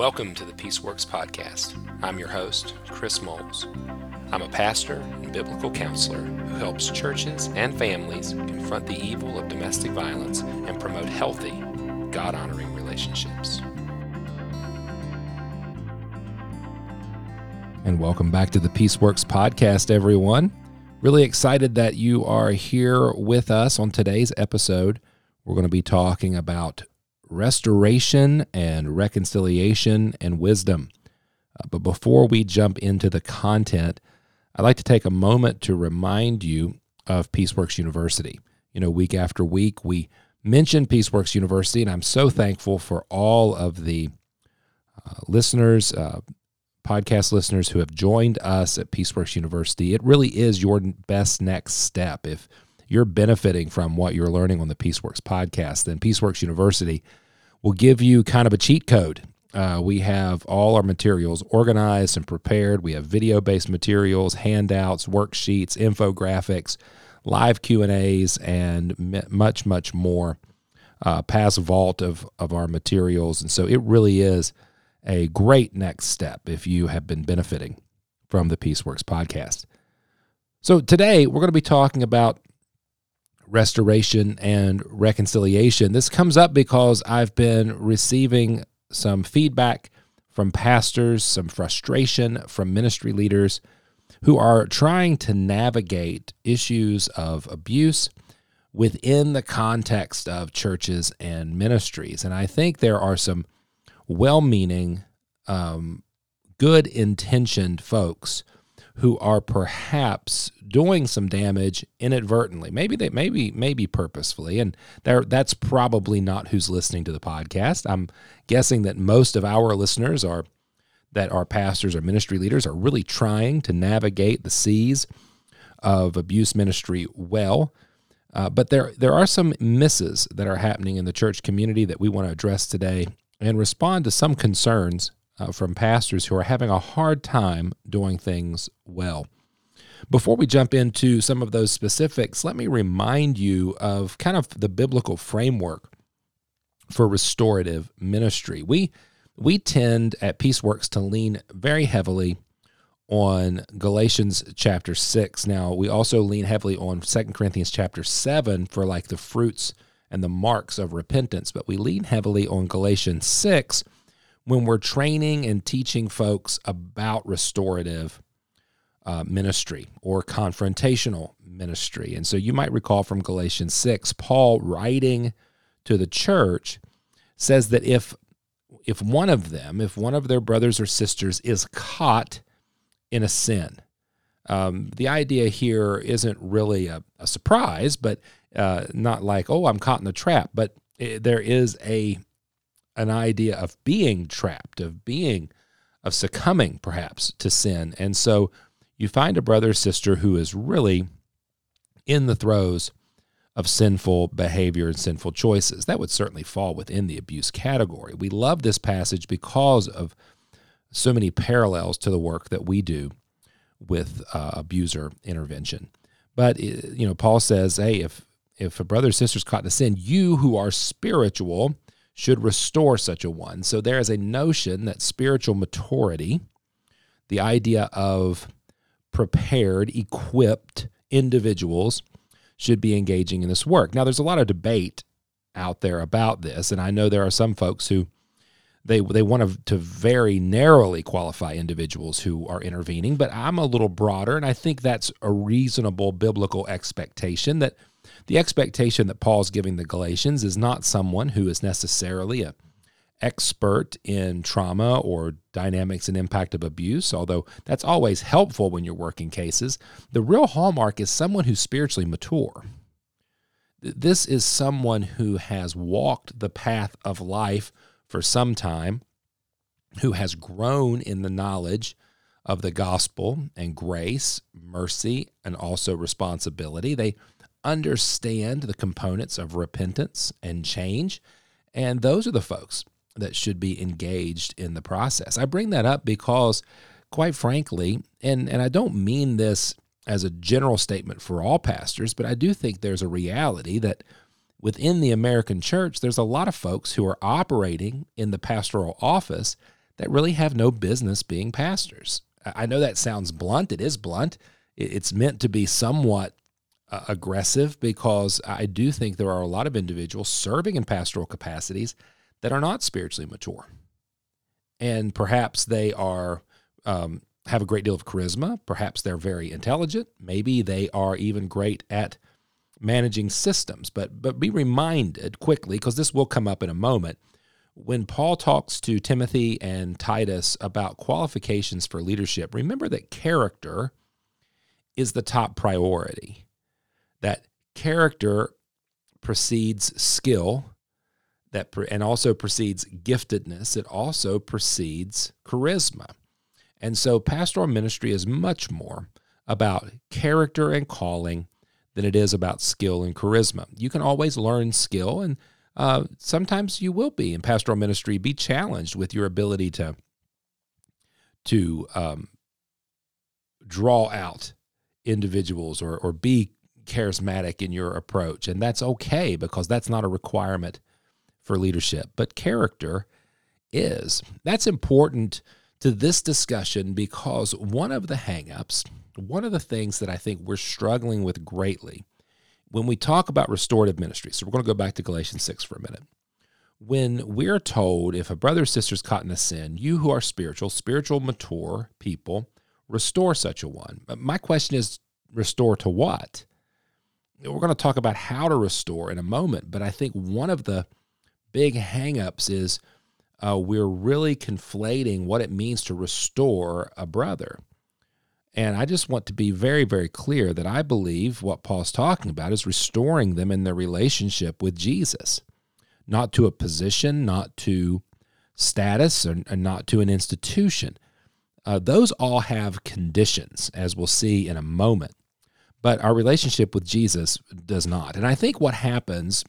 Welcome to the Peaceworks Podcast. I'm your host, Chris Moles. I'm a pastor and biblical counselor who helps churches and families confront the evil of domestic violence and promote healthy, God honoring relationships. And welcome back to the Peaceworks Podcast, everyone. Really excited that you are here with us on today's episode. We're going to be talking about restoration and reconciliation and wisdom. Uh, but before we jump into the content, I'd like to take a moment to remind you of Peaceworks University. You know, week after week, we mention Peaceworks University, and I'm so thankful for all of the uh, listeners, uh, podcast listeners who have joined us at Peaceworks University. It really is your best next step. If you're benefiting from what you're learning on the Peaceworks podcast, then Peaceworks University will give you kind of a cheat code. Uh, we have all our materials organized and prepared. We have video-based materials, handouts, worksheets, infographics, live Q and A's, and much, much more. Uh, past vault of of our materials, and so it really is a great next step if you have been benefiting from the Peaceworks podcast. So today we're going to be talking about restoration and reconciliation. This comes up because I've been receiving some feedback from pastors, some frustration from ministry leaders who are trying to navigate issues of abuse within the context of churches and ministries. And I think there are some well meaning, um, good intentioned folks who are perhaps doing some damage inadvertently. Maybe they maybe maybe purposefully, and that's probably not who's listening to the podcast. I'm guessing that most of our listeners are that our pastors or ministry leaders are really trying to navigate the seas of abuse ministry well. Uh, but there there are some misses that are happening in the church community that we want to address today and respond to some concerns uh, from pastors who are having a hard time doing things well. Before we jump into some of those specifics, let me remind you of kind of the biblical framework for restorative ministry. We we tend at Peaceworks to lean very heavily on Galatians chapter 6. Now, we also lean heavily on Second Corinthians chapter 7 for like the fruits and the marks of repentance, but we lean heavily on Galatians 6 when we're training and teaching folks about restorative uh, ministry or confrontational ministry. And so you might recall from Galatians 6, Paul writing to the church says that if if one of them, if one of their brothers or sisters is caught in a sin, um, the idea here isn't really a, a surprise, but uh, not like, oh, I'm caught in the trap, but it, there is a an idea of being trapped, of being, of succumbing perhaps to sin. And so you find a brother or sister who is really in the throes of sinful behavior and sinful choices. That would certainly fall within the abuse category. We love this passage because of so many parallels to the work that we do with uh, abuser intervention. But you know, Paul says, "Hey, if if a brother or sister is caught in a sin, you who are spiritual should restore such a one. So there is a notion that spiritual maturity, the idea of prepared, equipped individuals, should be engaging in this work. Now, there's a lot of debate out there about this, and I know there are some folks who they they want to, very narrowly qualify individuals who are intervening, but I'm a little broader, and I think that's a reasonable biblical expectation that the expectation that Paul's giving the Galatians is not someone who is necessarily a expert in trauma or dynamics and impact of abuse, although that's always helpful when you're working cases. The real hallmark is someone who's spiritually mature. This is someone who has walked the path of life for some time, who has grown in the knowledge of the gospel and grace, mercy, and also responsibility. They understand the components of repentance and change. And those are the folks that should be engaged in the process. I bring that up because, quite frankly, and, and I don't mean this as a general statement for all pastors, but I do think there's a reality that within the American church, there's a lot of folks who are operating in the pastoral office that really have no business being pastors. I know that sounds blunt. It is blunt. It's meant to be somewhat uh, aggressive because I do think there are a lot of individuals serving in pastoral capacities that are not spiritually mature. And perhaps they are um, have a great deal of charisma. Perhaps they're very intelligent. Maybe they are even great at managing systems. But but be reminded quickly, because this will come up in a moment, when Paul talks to Timothy and Titus about qualifications for leadership, remember that character is the top priority. That character precedes skill, that and also precedes giftedness. It also precedes charisma. And so pastoral ministry is much more about character and calling than it is about skill and charisma. You can always learn skill, and uh, sometimes you will be in pastoral ministry be challenged with your ability to to um, draw out individuals or or be charismatic in your approach, and that's okay because that's not a requirement for leadership. But character is that's important to this discussion because one of the hangups, one of the things that I think we're struggling with greatly when we talk about restorative ministry, so we're going to go back to Galatians 6 for a minute. When we're told if a brother or sister is caught in a sin, you who are spiritual, spiritual mature people, restore such a one. My question is restore to what? We're going to talk about how to restore in a moment, but I think one of the big hangups is uh, we're really conflating what it means to restore a brother. And I just want to be very, very clear that I believe what Paul's talking about is restoring them in their relationship with Jesus, not to a position, not to status, or, and not to an institution. Uh, those all have conditions, as we'll see in a moment. But our relationship with Jesus does not. And I think what happens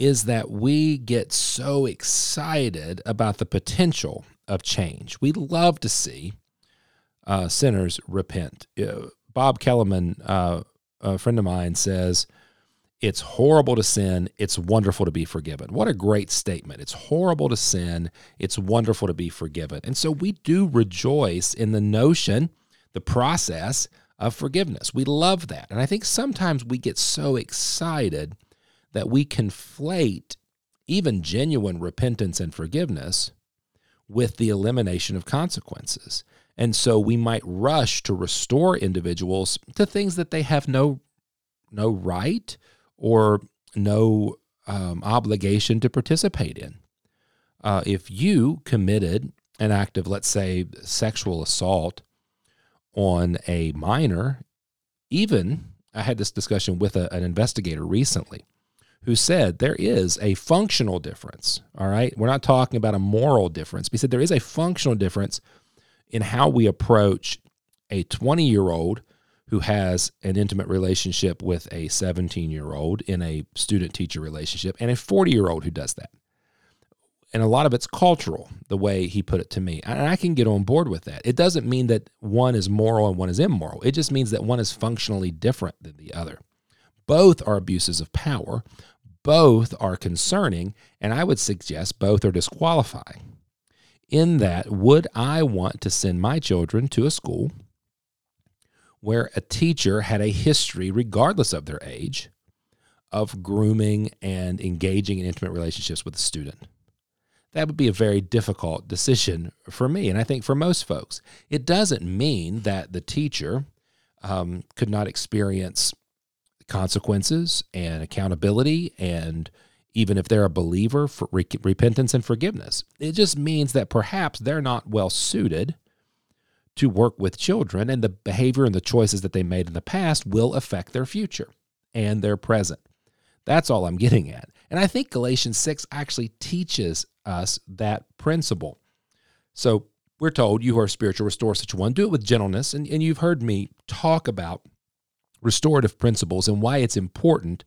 is that we get so excited about the potential of change. We love to see uh, sinners repent. Uh, Bob Kellemen, uh, a friend of mine, says, It's horrible to sin. It's wonderful to be forgiven. What a great statement. It's horrible to sin. It's wonderful to be forgiven. And so we do rejoice in the notion, the process of forgiveness. We love that. And I think sometimes we get so excited that we conflate even genuine repentance and forgiveness with the elimination of consequences. And so we might rush to restore individuals to things that they have no no right or no um, obligation to participate in. Uh, if you committed an act of, let's say, sexual assault on a minor, even I had this discussion with a, an investigator recently who said there is a functional difference. All right. We're not talking about a moral difference. He said there is a functional difference in how we approach a 20 year old who has an intimate relationship with a 17 year old in a student teacher relationship and a 40 year old who does that. And a lot of it's cultural, the way he put it to me. And I can get on board with that. It doesn't mean that one is moral and one is immoral. It just means that one is functionally different than the other. Both are abuses of power, both are concerning, and I would suggest both are disqualifying. In that, would I want to send my children to a school where a teacher had a history, regardless of their age, of grooming and engaging in intimate relationships with a student? That would be a very difficult decision for me, and I think for most folks. It doesn't mean that the teacher um, could not experience consequences and accountability and even if they're a believer for re- repentance and forgiveness. It just means that perhaps they're not well suited to work with children and the behavior and the choices that they made in the past will affect their future and their present. That's all i'm getting at and i think galatians 6 actually teaches us that principle so we're told you who are spiritual restore such one do it with gentleness and, and you've heard me talk about restorative principles and why it's important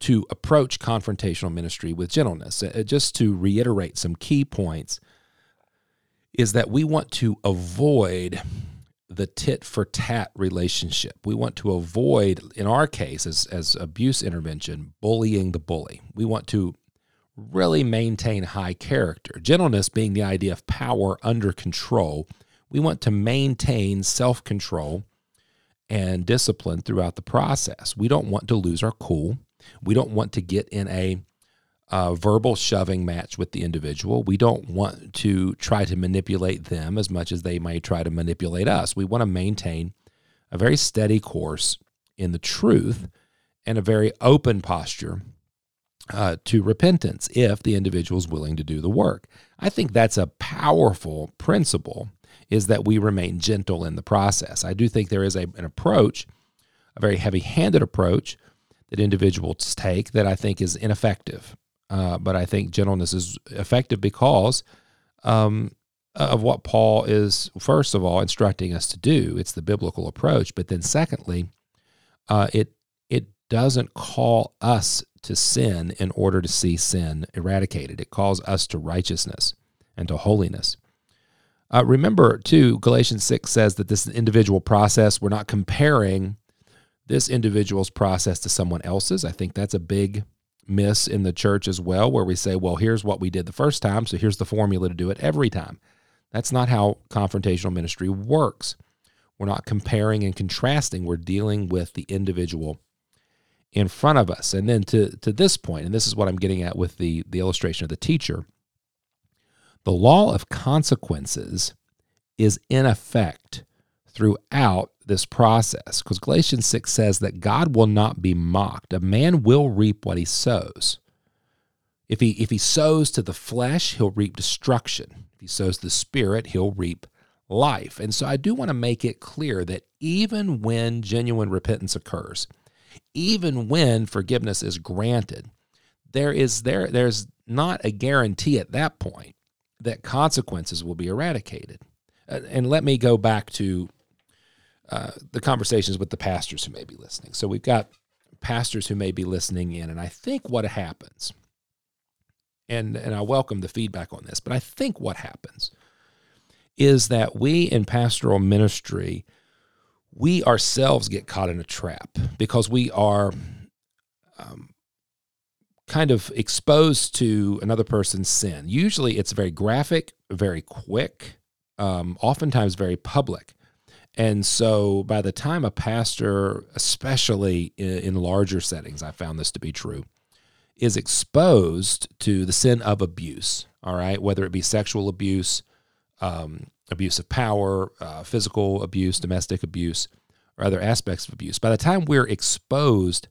to approach confrontational ministry with gentleness. Uh, just to reiterate some key points, is that we want to avoid the tit for tat relationship. We want to avoid, in our case, as, as abuse intervention, bullying the bully. We want to really maintain high character. Gentleness being the idea of power under control. We want to maintain self control and discipline throughout the process. We don't want to lose our cool. We don't want to get in a uh, verbal shoving match with the individual. We don't want to try to manipulate them as much as they may try to manipulate us. We want to maintain a very steady course in the truth and a very open posture uh, to repentance if the individual is willing to do the work. I think that's a powerful principle is that we remain gentle in the process. I do think there is a, an approach, a very heavy handed approach that individuals take that I think is ineffective. Uh, but I think gentleness is effective because um, of what Paul is, first of all, instructing us to do. It's the biblical approach. But then, secondly, uh, it it doesn't call us to sin in order to see sin eradicated. It calls us to righteousness and to holiness. Uh, remember, too, Galatians 6 says that this is an individual process, we're not comparing this individual's process to someone else's. I think that's a big miss in the church as well, where we say, well, here's what we did the first time, so here's the formula to do it every time. That's not how confrontational ministry works. We're not comparing and contrasting, we're dealing with the individual in front of us. And then to, to this point, and this is what I'm getting at with the, the illustration of the teacher, the law of consequences is in effect throughout this process because Galatians 6 says that God will not be mocked. A man will reap what he sows. If he if he sows to the flesh, he'll reap destruction. If he sows the spirit, he'll reap life. And so I do want to make it clear that even when genuine repentance occurs, even when forgiveness is granted, there is there there's not a guarantee at that point that consequences will be eradicated. Uh, and let me go back to uh, the conversations with the pastors who may be listening. So we've got pastors who may be listening in, and I think what happens, and and I welcome the feedback on this, but I think what happens is that we in pastoral ministry, we ourselves get caught in a trap because we are um, kind of exposed to another person's sin. Usually, it's very graphic, very quick, um, oftentimes very public. And so by the time a pastor, especially in, in, larger settings, I found this to be true, is exposed to the sin of abuse, all right, whether it be sexual abuse, um, abuse of power, uh, physical abuse, domestic abuse, or other aspects of abuse, by the time we're exposed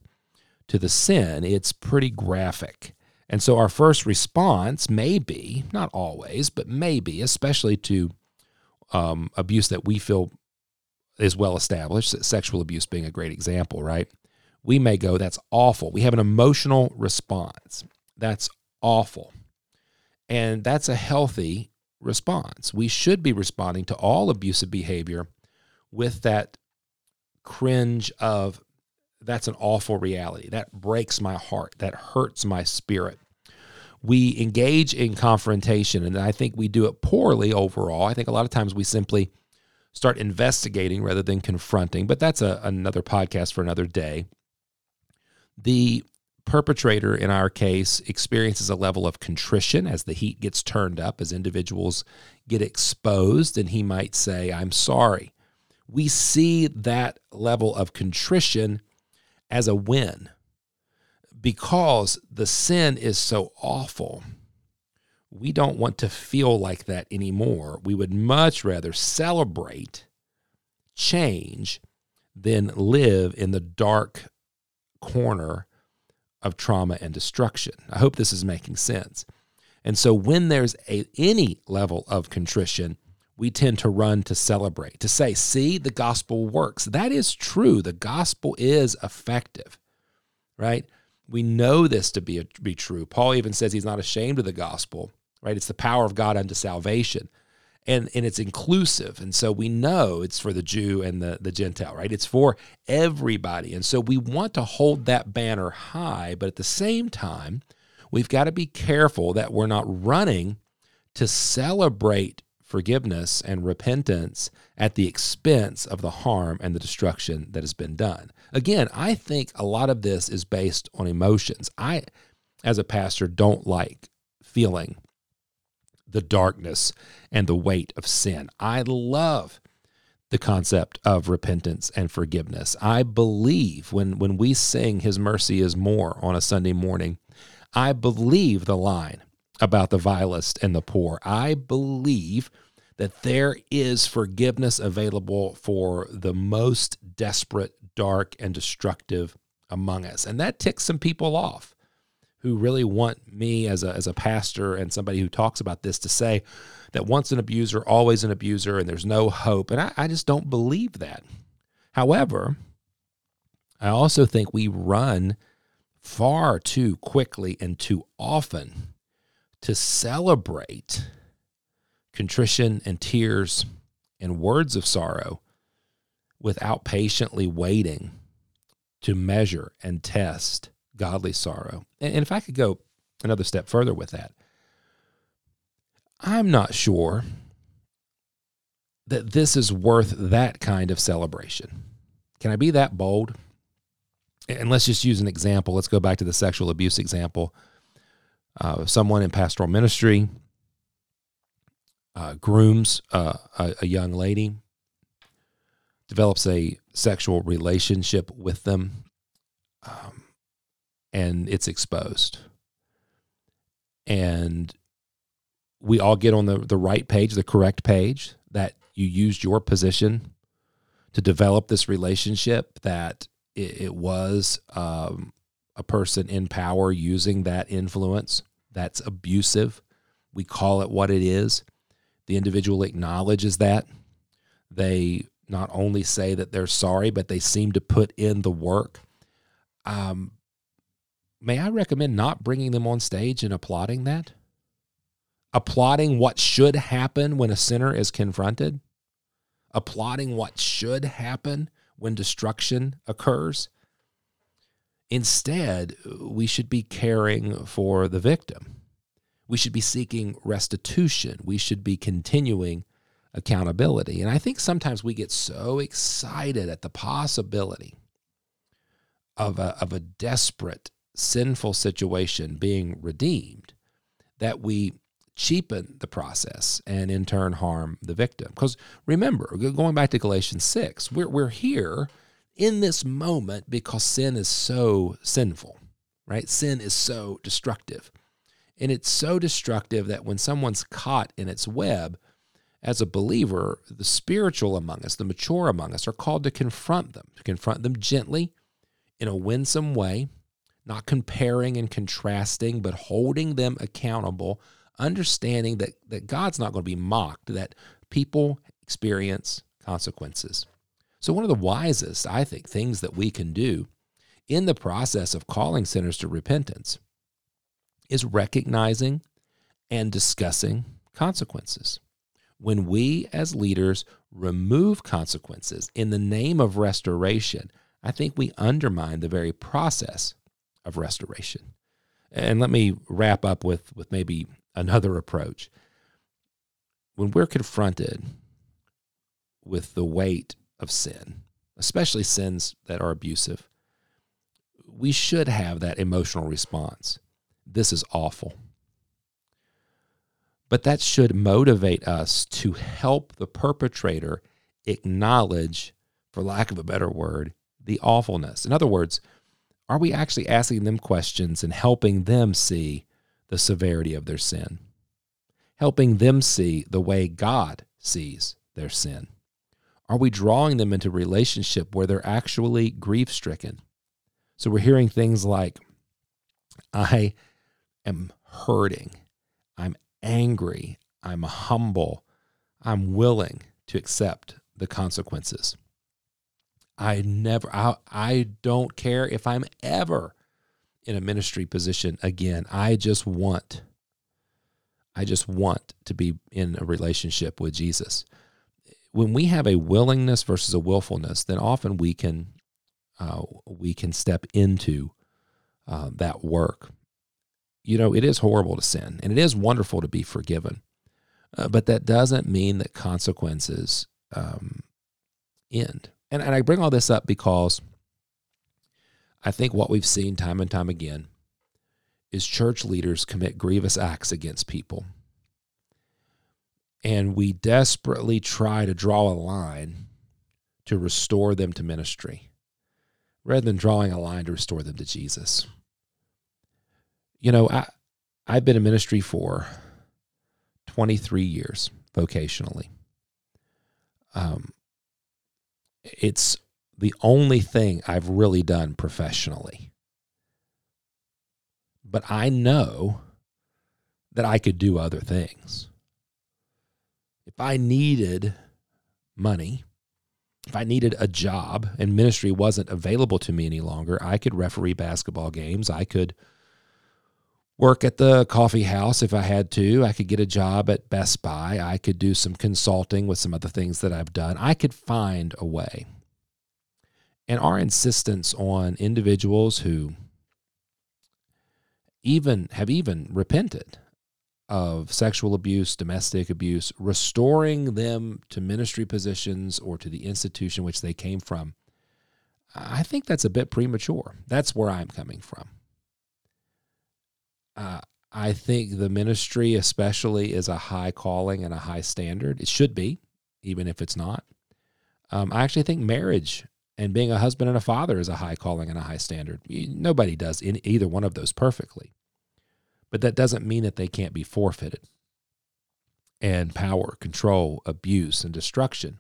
to the sin, it's pretty graphic. And so our first response may be, not always, but maybe, especially to um, abuse that we feel is well established, sexual abuse being a great example, right? We may go, that's awful. We have an emotional response. That's awful. And that's a healthy response. We should be responding to all abusive behavior with that cringe of, that's an awful reality. That breaks my heart. That hurts my spirit. We engage in confrontation, and I think we do it poorly overall. I think a lot of times we simply start investigating rather than confronting. But that's a, another podcast for another day. The perpetrator in our case experiences a level of contrition as the heat gets turned up, as individuals get exposed, and he might say, I'm sorry. We see that level of contrition as a win because the sin is so awful we don't want to feel like that anymore. We would much rather celebrate change than live in the dark corner of trauma and destruction. I hope this is making sense. And so when there's a, any level of contrition, we tend to run to celebrate, to say, see, the gospel works. That is true. The gospel is effective, right? We know this to be, a, be true. Paul even says he's not ashamed of the gospel right? It's the power of God unto salvation. And, and it's inclusive. And so we know it's for the Jew and the, the Gentile, right? It's for everybody. And so we want to hold that banner high, but at the same time, we've got to be careful that we're not running to celebrate forgiveness and repentance at the expense of the harm and the destruction that has been done. Again, I think a lot of this is based on emotions. I as a pastor, don't like feeling the darkness and the weight of sin. I love the concept of repentance and forgiveness. I believe when, when we sing His mercy is more on a Sunday morning, I believe the line about the vilest and the poor. I believe that there is forgiveness available for the most desperate, dark, and destructive among us. And that ticks some people off who really want me as a, as a pastor and somebody who talks about this to say that once an abuser, always an abuser, and there's no hope. And I, I just don't believe that. However, I also think we run far too quickly and too often to celebrate contrition and tears and words of sorrow without patiently waiting to measure and test godly sorrow. And if I could go another step further with that, I'm not sure that this is worth that kind of celebration. Can I be that bold? And let's just use an example. Let's go back to the sexual abuse example. Uh, someone in pastoral ministry uh, grooms uh, a, a young lady, develops a sexual relationship with them, um, and it's exposed. And we all get on the, the right page, the correct page, that you used your position to develop this relationship, that it, it was um, a person in power using that influence that's abusive. We call it what it is. The individual acknowledges that. They not only say that they're sorry, but they seem to put in the work. Um, may I recommend not bringing them on stage and applauding that? Applauding what should happen when a sinner is confronted? Applauding what should happen when destruction occurs? Instead, we should be caring for the victim. We should be seeking restitution. We should be continuing accountability. And I think sometimes we get so excited at the possibility of a, of a desperate, sinful situation being redeemed that we cheapen the process and in turn harm the victim. Because remember, going back to Galatians 6, we're, we're here in this moment because sin is so sinful, right? Sin is so destructive. And it's so destructive that when someone's caught in its web, as a believer, the spiritual among us, the mature among us, are called to confront them, to confront them gently in a winsome way, not comparing and contrasting, but holding them accountable, understanding that, that God's not going to be mocked, that people experience consequences. So, one of the wisest, I think, things that we can do in the process of calling sinners to repentance is recognizing and discussing consequences. When we as leaders remove consequences in the name of restoration, I think we undermine the very process of restoration. And let me wrap up with, with maybe another approach. When we're confronted with the weight of sin, especially sins that are abusive, we should have that emotional response this is awful. But that should motivate us to help the perpetrator acknowledge, for lack of a better word, the awfulness. In other words, are we actually asking them questions and helping them see the severity of their sin? Helping them see the way God sees their sin? Are we drawing them into relationship where they're actually grief stricken? So we're hearing things like, I am hurting. I'm angry. I'm humble. I'm willing to accept the consequences. I never, I, I don't care if I'm ever in a ministry position again. I just want, I just want to be in a relationship with Jesus. When we have a willingness versus a willfulness, then often we can, uh, we can step into uh, that work you know, it is horrible to sin and it is wonderful to be forgiven. Uh, but that doesn't mean that consequences um, end. And, and I bring all this up because I think what we've seen time and time again is church leaders commit grievous acts against people. And we desperately try to draw a line to restore them to ministry rather than drawing a line to restore them to Jesus. You know, I, I've been in ministry for 23 years vocationally. Um, it's the only thing I've really done professionally. But I know that I could do other things. If I needed money, if I needed a job and ministry wasn't available to me any longer, I could referee basketball games. I could work at the coffee house if I had to. I could get a job at Best Buy. I could do some consulting with some other things that I've done. I could find a way. And our insistence on individuals who even have even repented of sexual abuse, domestic abuse, restoring them to ministry positions or to the institution which they came from. I think that's a bit premature. That's where I'm coming from. Uh, I think the ministry, especially, is a high calling and a high standard. It should be, even if it's not. Um, I actually think marriage and being a husband and a father is a high calling and a high standard. Nobody does in either one of those perfectly, but that doesn't mean that they can't be forfeited. And power, control, abuse, and destruction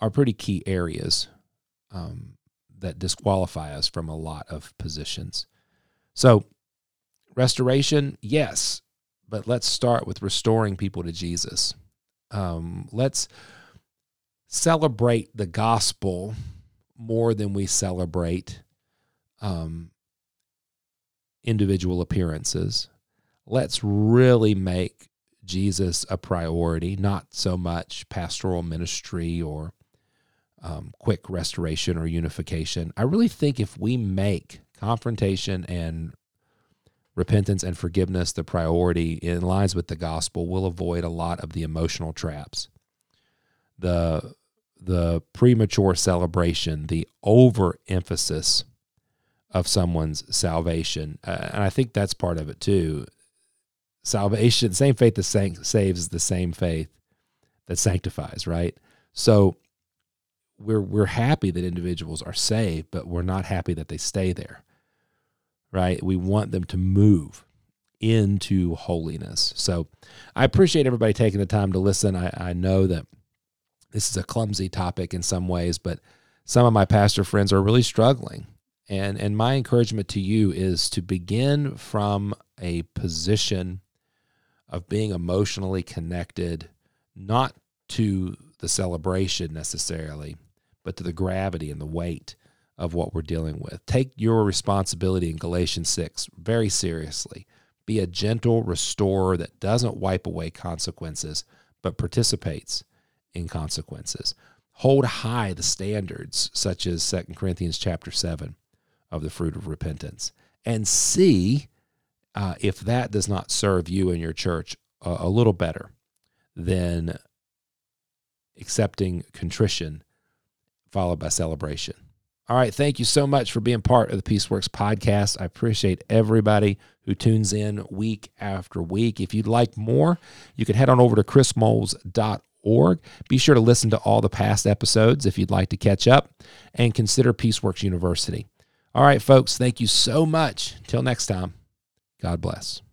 are pretty key areas um, that disqualify us from a lot of positions. So Restoration, yes, but let's start with restoring people to Jesus. Um, let's celebrate the gospel more than we celebrate um, individual appearances. Let's really make Jesus a priority, not so much pastoral ministry or um, quick restoration or unification. I really think if we make confrontation and repentance and forgiveness the priority in lines with the gospel, we'll avoid a lot of the emotional traps. The the premature celebration, the overemphasis of someone's salvation. Uh, and I think that's part of it too. Salvation, same faith that saves the same faith that sanctifies, right? So we're we're happy that individuals are saved, but we're not happy that they stay there right? We want them to move into holiness. So I appreciate everybody taking the time to listen. I, I know that this is a clumsy topic in some ways, but some of my pastor friends are really struggling. And, and my encouragement to you is to begin from a position of being emotionally connected, not to the celebration necessarily, but to the gravity and the weight of what we're dealing with. Take your responsibility in Galatians 6 very seriously. Be a gentle restorer that doesn't wipe away consequences, but participates in consequences. Hold high the standards, such as 2 Corinthians chapter 7 of the fruit of repentance, and see uh, if that does not serve you and your church a, a little better than accepting contrition followed by celebration. All right. Thank you so much for being part of the Peaceworks podcast. I appreciate everybody who tunes in week after week. If you'd like more, you can head on over to chrismoles.org. Be sure to listen to all the past episodes if you'd like to catch up and consider Peaceworks University. All right, folks. Thank you so much. Until next time, God bless.